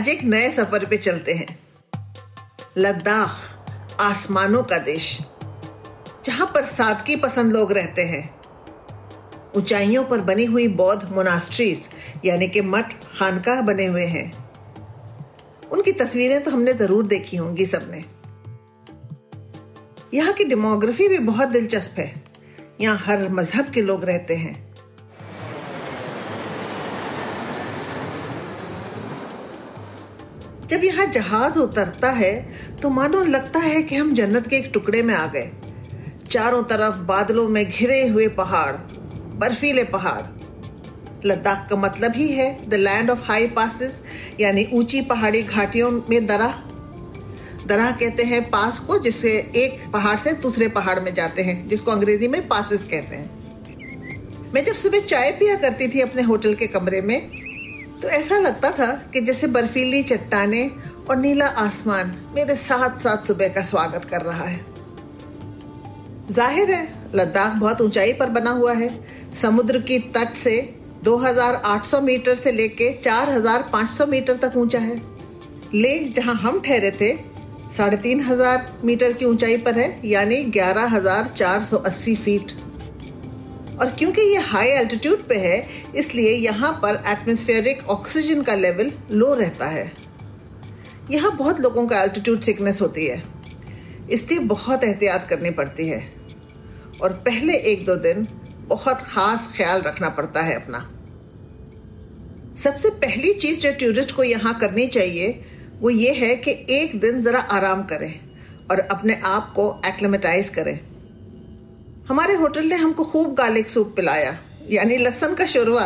आज एक नए सफ़र पे चलते हैं। लद्दाख, आसमानों का देश, जहाँ पर सादगी पसंद लोग रहते हैं। ऊंचाइयों पर बनी हुई बौद्ध मोनास्ट्रीज यानी कि मठ खानका बने हुए हैं। उनकी तस्वीरें तो हमने ज़रूर देखी होंगी सबने। यहाँ की डेमोग्राफी भी बहुत दिलचस्प है। यहाँ हर मज़हब के लोग रहते हैं। जब यहाँ जहाज़ उतरता है तो मानो लगता है कि हम जन्नत के एक टुकड़े में आ गए। चारों तरफ़ बादलों में घिरे हुए पहाड़, बर्फीले पहाड़। लद्दाख का मतलब ही है the land of high passes यानी ऊँची पहाड़ी घाटियों में दरा। दरा कहते हैं पास को जिससे एक पहाड़ से दूसरे पहाड़ में जाते हैं, जिसको अंग्रेज़ी में पासिस कहते हैं। मैं जब सुबह चाय पिया करती थी अपने होटल के कमरे में तो ऐसा लगता था कि जैसे बर्फीली चट्टाने और नीला आसमान मेरे साथ साथ सुबह का स्वागत कर रहा है। ज़ाहिर है, लद्दाख बहुत ऊंचाई पर बना हुआ है। समुद्र की तट से 2800 मीटर से लेके 4500 मीटर तक ऊँचा है। ले जहाँ हम ठहरे थे, साढ़े तीन हज़ार मीटर की ऊंचाई पर है, यानी 11480 फीट। और क्योंकि ये हाई एल्टीट्यूड पे है, इसलिए यहाँ पर एटमॉस्फेरिक ऑक्सीजन का लेवल लो रहता है। यहाँ बहुत लोगों का एल्टीट्यूड सिकनेस होती है। इसलिए बहुत एहतियात करनी पड़ती है। और पहले एक दो दिन बहुत खास ख्याल रखना पड़ता है अपना। सबसे पहली चीज़ जो टूरिस्ट को यहाँ करनी चाहिए, वो ये है कि एक दिन जरा आराम करें और अपने आप को एक्लेमेटाइज करें। हमारे होटल ने हमको खूब गार्लिक सूप पिलाया, यानी लहसन का शुरुआ।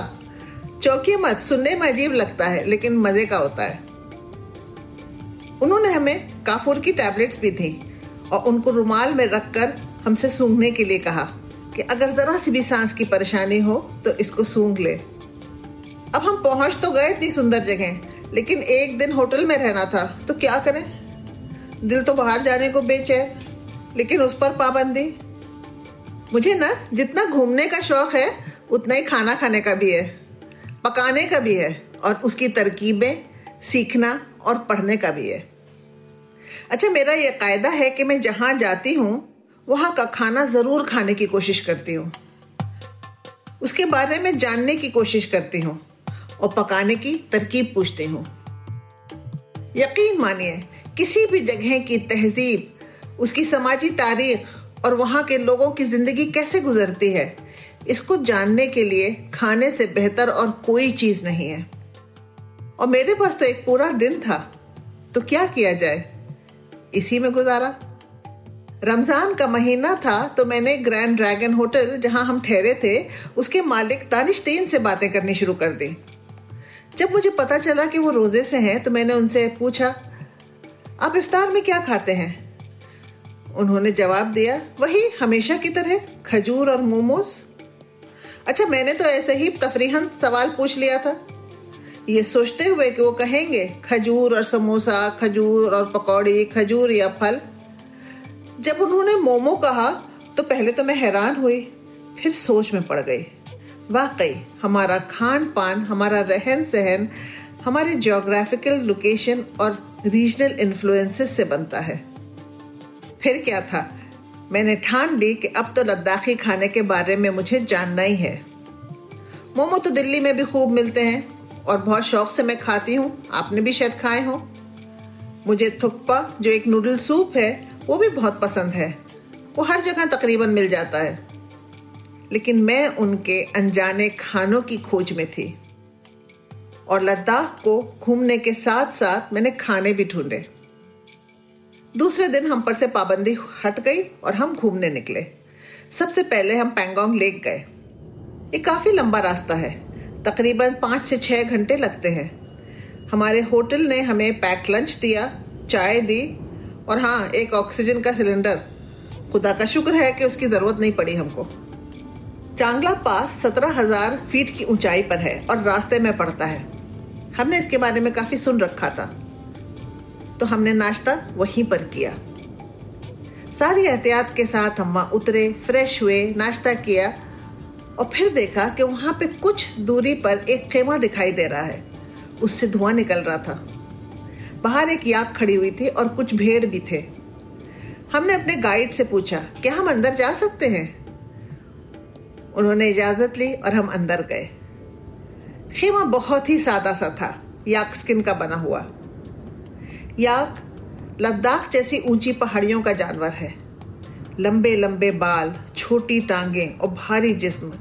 चौकी मत, सुनने में अजीब लगता है, लेकिन मज़े का होता है। उन्होंने हमें काफूर की टैबलेट्स भी थी और उनको रुमाल में रखकर हमसे सूंघने के लिए कहा कि अगर जरा सी भी सांस की परेशानी हो तो इसको सूंघ ले। अब हम पहुँच तो गए इतनी सुंदर जगह, लेकिन एक दिन होटल में रहना था तो क्या करें? दिल तो बाहर जाने को बेचैन, लेकिन उस पर पाबंदी। मुझे ना जितना घूमने का शौक है, उतना ही खाना खाने का भी है, पकाने का भी है और उसकी तरकीबें, सीखना और पढ़ने का भी है। अच्छा मेरा यह कायदा है कि मैं जहाँ जाती हूँ, वहाँ का खाना ज़रूर खाने की कोशिश करती हूँ। उसके बारे में जानने की कोशिश करती हूँ और पकाने की तरकीब पूछती हूँ। यकीन मानिए, किसी भी जगह की तहजीब, उसकी समाजी तारीख और वहाँ के लोगों की ज़िंदगी कैसे गुजरती है, इसको जानने के लिए खाने से बेहतर और कोई चीज़ नहीं है। और मेरे पास तो एक पूरा दिन था तो क्या किया जाए? इसी में गुजारा। रमज़ान का महीना था तो मैंने ग्रैंड ड्रैगन होटल, जहाँ हम ठहरे थे, उसके मालिक दानिश्तीन से बातें करनी शुरू कर दी। जब मुझे पता चला कि वो रोज़े से हैं तो मैंने उनसे पूछा, आप इफ्तार में क्या खाते हैं? उन्होंने जवाब दिया, वही हमेशा की तरह, खजूर और मोमोज? अच्छा मैंने तो ऐसे ही तफरीहन सवाल पूछ लिया था। ये सोचते हुए कि वो कहेंगे, खजूर और समोसा, खजूर और पकौड़ी, खजूर या फल। जब उन्होंने मोमो कहा तो पहले तो मैं हैरान हुई, फिर सोच में पड़ गई। वाकई, हमारा खान पान हमारा रहन सहन हमारे जोग्राफिकल लोकेशन और रीजनल इन्फ्लुएंसेस से बनता है। फिर क्या था? मैंने ठान ली कि अब तो लद्दाखी खाने के बारे में मुझे जानना ही है। मोमो तो दिल्ली में भी खूब मिलते हैं और बहुत शौक से मैं खाती हूँ। आपने भी शायद खाए हो। मुझे थुक्पा, जो एक नूडल सूप है, वो भी बहुत पसंद है। वो हर जगह तकरीबन मिल जाता है। लेकिन मैं उनके अनजाने खानों की खोज में थी। और लद्दाख को घूमने के साथ साथ मैंने खाने भी ढूंढे। दूसरे दिन हम पर से पाबंदी हट गई और हम घूमने निकले। सबसे पहले हम पैंगोंग लेक गए। ये काफ़ी लंबा रास्ता है। तकरीबन पाँच से छः घंटे लगते हैं। हमारे होटल ने हमें पैक लंच दिया, चाय दी और हाँ एक ऑक्सीजन का सिलेंडर। खुदा का शुक्र है कि उसकी ज़रूरत नहीं पड़ी हमको। चांगला पास सत्रह हज़ार फीट की ऊंचाई पर है और रास्ते में पड़ता है। हमने इसके बारे में काफ़ी सुन रखा था। तो हमने नाश्ता वहीं पर किया। सारी एहतियात के साथ हम वहाँ उतरे फ्रेश हुए, नाश्ता किया और फिर देखा कि वहाँ पे कुछ दूरी पर एक खेमा दिखाई दे रहा है। उससे धुआँ निकल रहा था। बाहर एक याक खड़ी हुई थी और कुछ भेड़ भी थे। हमने अपने गाइड से पूछा, क्या हम अंदर जा सकते हैं? उन्होंने इजाज़त ली और हम अंदर गए। खेमा बहुत ही सादा सा था, याक स्किन का बना हुआ। याक, लद्दाख जैसी ऊँची पहाड़ियों का जानवर है। लंबे लंबे बाल, छोटी टांगें और भारी जिस्म,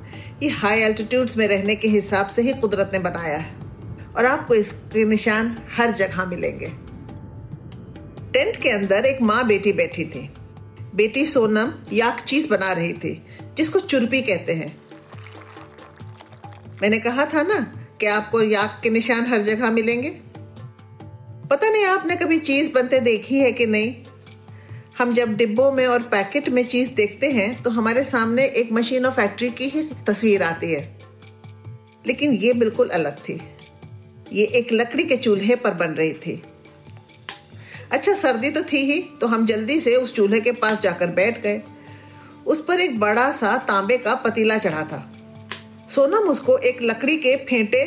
ये हाई एल्टीट्यूड्स में रहने के हिसाब से ही कुदरत ने बनाया है। और आपको इसके निशान हर जगह मिलेंगे। टेंट के अंदर एक माँ बेटी बैठी थी। बेटी सोनम याक चीज़ बना रही थी, जिसको चुरपी कहते हैं। मैंने कहा था ना कि आपको याक के निशान हर जगह मिलेंगे? पता नहीं आपने कभी चीज़ बनते देखी है कि नहीं? हम जब डिब्बों में और पैकेट में चीज़ देखते हैं तो हमारे सामने एक मशीन और फैक्ट्री की ही तस्वीर आती है। लेकिन ये बिल्कुल अलग थी। ये एक लकड़ी के चूल्हे पर बन रही थी। अच्छा सर्दी तो थी ही तो हम जल्दी से उस चूल्हे के पास जाकर बैठ गए। उस पर एक बड़ा सा तांबे का पतीला चढ़ा था। सोनम उसको एक लकड़ी के फेंटे,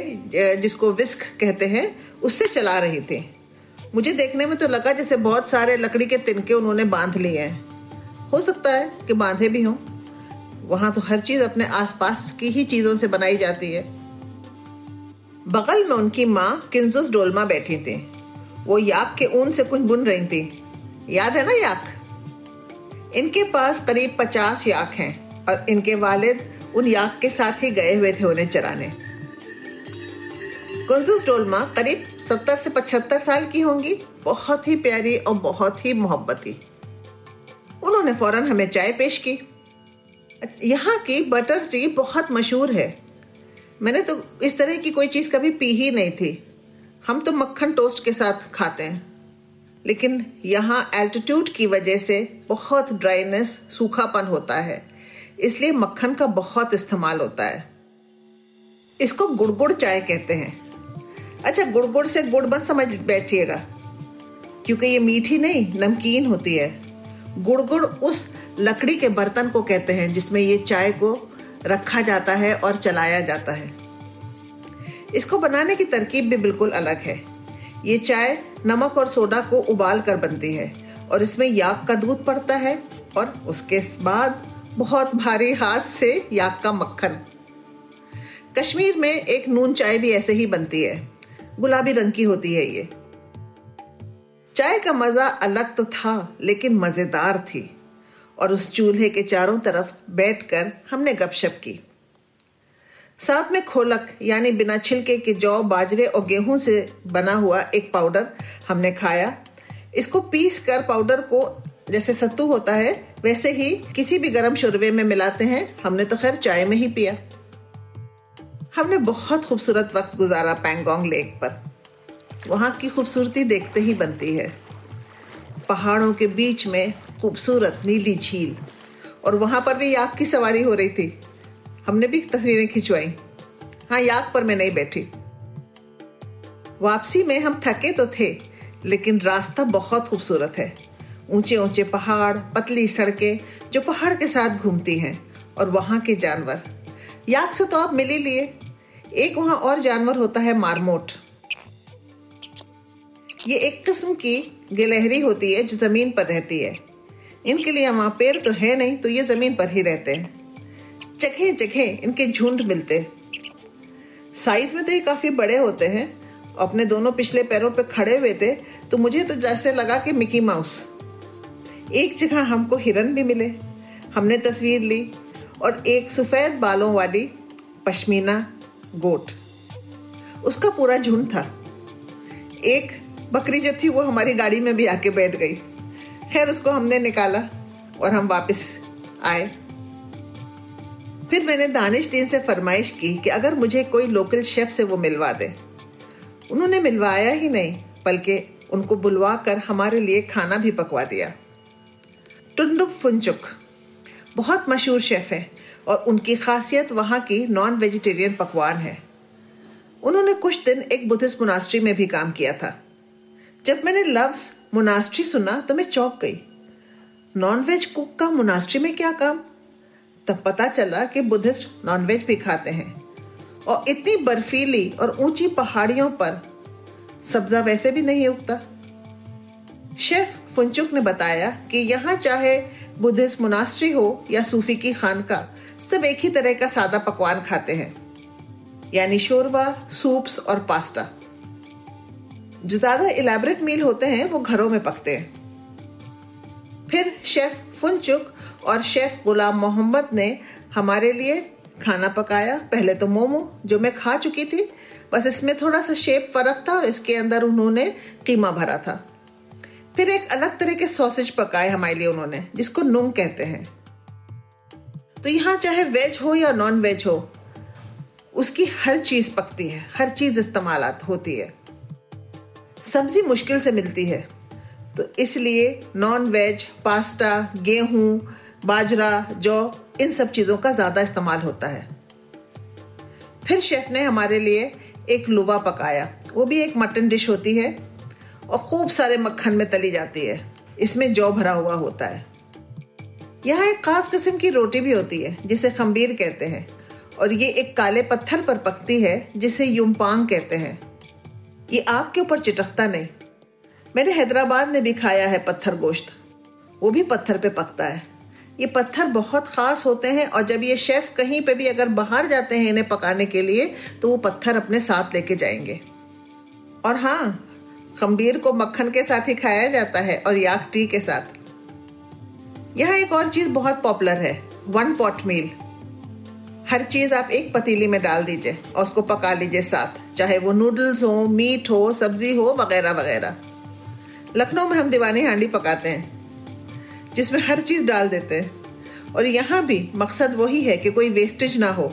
जिसको विस्क कहते हैं, उससे चला रही थी। मुझे देखने में तो लगा जैसे बहुत सारे लकड़ी के तिनके उन्होंने बाँध लिए हैं। हो सकता है कि बांधे भी हों। वहाँ तो हर चीज़ अपने आसपास की ही चीज़ों से बनाई जाती है। बगल में उनकी माँ किंजुस डोलमा बैठी थी। वो याक के ऊन से कुछ बुन रही थी। याद है ना याक? इनके पास करीब पचास याक हैं और इनके वालिद उन याक के साथ ही गए हुए थे उन्हें चराने। कुंजुस डोलमा करीब सत्तर से पचहत्तर साल की होंगी। बहुत ही प्यारी और बहुत ही मोहब्बती। उन्होंने फ़ौरन हमें चाय पेश की। यहाँ की बटर टी बहुत मशहूर है। मैंने तो इस तरह की कोई चीज़ कभी पी ही नहीं थी। हम तो मक्खन टोस्ट के साथ खाते हैं। लेकिन यहाँ एल्टीट्यूड की वजह से बहुत ड्राइनेस सूखापन होता है। इसलिए मक्खन का बहुत इस्तेमाल होता है। इसको गुड़गुड़ चाय कहते हैं। अच्छा गुड़ गुड़ से गुड़ बन समझ बैठिएगा, क्योंकि ये मीठी नहीं, नमकीन होती है। गुड़ गुड़ उस लकड़ी के बर्तन को कहते हैं, जिसमें ये चाय को रखा जाता है और चलाया जाता है। इसको बनाने की तरकीब भी बिल्कुल अलग है। ये चाय नमक और सोडा को उबाल कर बनती है, और इसमें याक का दूध पड़ता है, और उसके बाद बहुत भारी हाथ से याक का मक्खन। कश्मीर में एक नून चाय भी ऐसे ही बनती है। गुलाबी रंग की होती है ये। चाय का मज़ा अलग तो था, लेकिन मज़ेदार थी। और उस चूल्हे के चारों तरफ़ बैठकर हमने गपशप की। साथ में खोलक, यानी बिना छिलके के जौ, बाजरे और गेहूँ से बना हुआ एक पाउडर हमने खाया। इसको पीस कर पाउडर को जैसे सत्तू होता है, वैसे ही किसी भी गर्म शुरवे में मिलाते हैं। हमने तो खैर चाय में ही पिया। हमने बहुत खूबसूरत वक्त गुजारा पैंगोंग लेक पर। वहाँ की खूबसूरती देखते ही बनती है। पहाड़ों के बीच में खूबसूरत नीली झील, और वहाँ पर भी याक की सवारी हो रही थी। हमने भी तस्वीरें खिंचवाई। हाँ याक पर मैं नहीं बैठी। वापसी में हम थके तो थे, लेकिन रास्ता बहुत खूबसूरत है। ऊँचे ऊँचे पहाड़, पतली सड़कें जो पहाड़ के साथ घूमती हैं, और वहाँ के जानवर। याक से तो आप मिल ही लिए। एक वहाँ और जानवर होता है मारमोट। ये एक किस्म की गिलहरी होती है, जो ज़मीन पर रहती है। इनके लिए वहाँ पेड़ तो है नहीं तो ये ज़मीन पर ही रहते हैं। जगह जगह इनके झुंड मिलते साइज़ में तो ये काफ़ी बड़े होते हैं। अपने दोनों पिछले पैरों पर पे खड़े हुए थे तो मुझे तो जैसे लगा कि मिकी माउस। एक जगह हमको हिरन भी मिले। हमने तस्वीर ली, और एक सफ़ेद बालों वाली पश्मीना गोट। उसका पूरा झुंड था। एक बकरी जो थी, वो हमारी गाड़ी में भी आके बैठ गई। खैर, उसको हमने निकाला और हम वापस आए। फिर मैंने दानिश दीन से फरमाइश की कि अगर मुझे कोई लोकल शेफ से वो मिलवा दे। उन्होंने मिलवाया ही नहीं, बल्कि उनको बुलवा कर हमारे लिए खाना भी पकवा दिया। टुंडुप फुंचुक, बहुत मशहूर शेफ है। और उनकी खासियत वहाँ की नॉन वेजिटेरियन पकवान है। उन्होंने कुछ दिन एक बुद्धिस्ट मुनास्ट्री में भी काम किया था। जब मैंने लफ्ज मुनास्ट्री सुना तो मैं चौंक गई। नॉनवेज कुक का मुनास्ट्री में क्या काम? तब पता चला कि बुद्धिस्ट नॉनवेज भी खाते हैं। और इतनी बर्फीली और ऊँची पहाड़ियों पर सब्जा वैसे भी नहीं उगता। शेफ फुंचुक ने बताया कि यहाँ चाहे बुद्धिस्ट मुनास्ट्री हो या सूफी की खानका सब एक ही तरह का सादा पकवान खाते हैं। यानी शोरवा, सूप्स और पास्ता। जो ज़्यादा इलेबरेट मील होते हैं, वो घरों में पकते हैं। फिर शेफ फुनचुक और शेफ गुलाम मोहम्मद ने हमारे लिए खाना पकाया। पहले तो मोमो, जो मैं खा चुकी थी। बस इसमें थोड़ा सा शेप फ़र्क था और इसके अंदर उन्होंने कीमा भरा था। फिर एक अलग तरह के सॉसेज पकाए हमारे लिए उन्होंने, जिसको नुंग कहते हैं। तो यहाँ चाहे वेज हो या नॉन वेज हो, उसकी हर चीज़ पकती है, हर चीज़ इस्तेमाल होती है। सब्ज़ी मुश्किल से मिलती है तो इसलिए नॉन वेज पास्ता, गेहूँ, बाजरा, जौ, इन सब चीज़ों का ज़्यादा इस्तेमाल होता है। फिर शेफ ने हमारे लिए एक लुवा पकाया। वो भी एक मटन डिश होती है और खूब सारे मक्खन में तली जाती है। इसमें जौ भरा हुआ होता है। यहाँ एक खास किस्म की रोटी भी होती है, जिसे खम्बीर कहते हैं। और ये एक काले पत्थर पर पकती है, जिसे युमपांग कहते हैं। ये आग के ऊपर चिटकता नहीं। मैंने हैदराबाद में भी खाया है पत्थर गोश्त। वो भी पत्थर पे पकता है। ये पत्थर बहुत ख़ास होते हैं, और जब ये शेफ़ कहीं पे भी अगर बाहर जाते हैं इन्हें पकाने के लिए तो वो पत्थर अपने साथ लेके जाएँगे। और हाँ खम्बीर को मक्खन के साथ ही खाया जाता है, और याक टी के साथ। यहाँ एक और चीज़ बहुत पॉपुलर है वन पॉट मील हर चीज़ आप एक पतीली में डाल दीजिए और उसको पका लीजिए साथ, चाहे वो नूडल्स हो मीट हो, सब्ज़ी हो, वगैरह वगैरह। लखनऊ में हम दीवानी हांडी पकाते हैं, जिसमें हर चीज़ डाल देते हैं। और यहाँ भी मकसद वही है कि कोई वेस्टेज ना हो।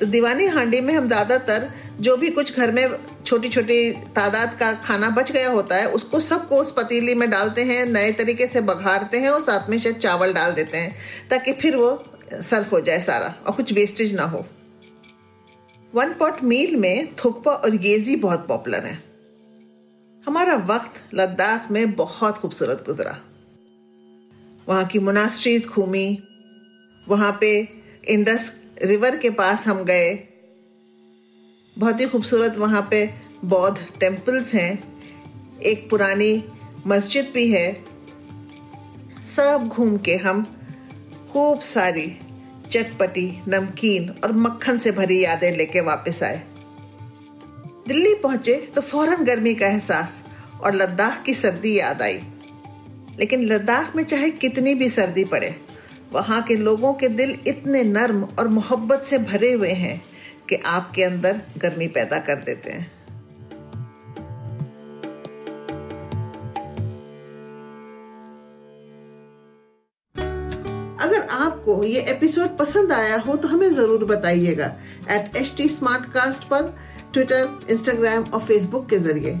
तो दीवानी हांडी में हम ज़्यादातर जो भी कुछ घर में छोटी छोटी तादाद का खाना बच गया होता है, उसको सबको उस पतीली में डालते हैं, नए तरीके से बघारते हैं और साथ में शायद चावल डाल देते हैं, ताकि फिर वो सर्फ हो जाए सारा और कुछ वेस्टेज ना हो। वन पॉट मील में थुकपा और गेजी बहुत पॉपुलर है। हमारा वक्त लद्दाख में बहुत खूबसूरत गुजरा। वहाँ की मोनास्ट्रीज घूमी, वहाँ पे इंडस रिवर के पास हम गए बहुत ही खूबसूरत वहाँ पे बौद्ध टेम्पल्स हैं। एक पुरानी मस्जिद भी है। सब घूम के हम खूब सारी चटपटी, नमकीन और मक्खन से भरी यादें लेके वापस आए। दिल्ली पहुँचे तो फ़ौरन गर्मी का एहसास और लद्दाख की सर्दी याद आई। लेकिन लद्दाख में चाहे कितनी भी सर्दी पड़े, वहाँ के लोगों के दिल इतने नर्म और मोहब्बत से भरे हुए हैं कि आपके अंदर गर्मी पैदा कर देते हैं। अगर आपको ये एपिसोड पसंद आया हो तो हमें ज़रूर बताइएगा। At H T Smartcast पर ट्विटर इंस्टाग्राम और फेसबुक के ज़रिए।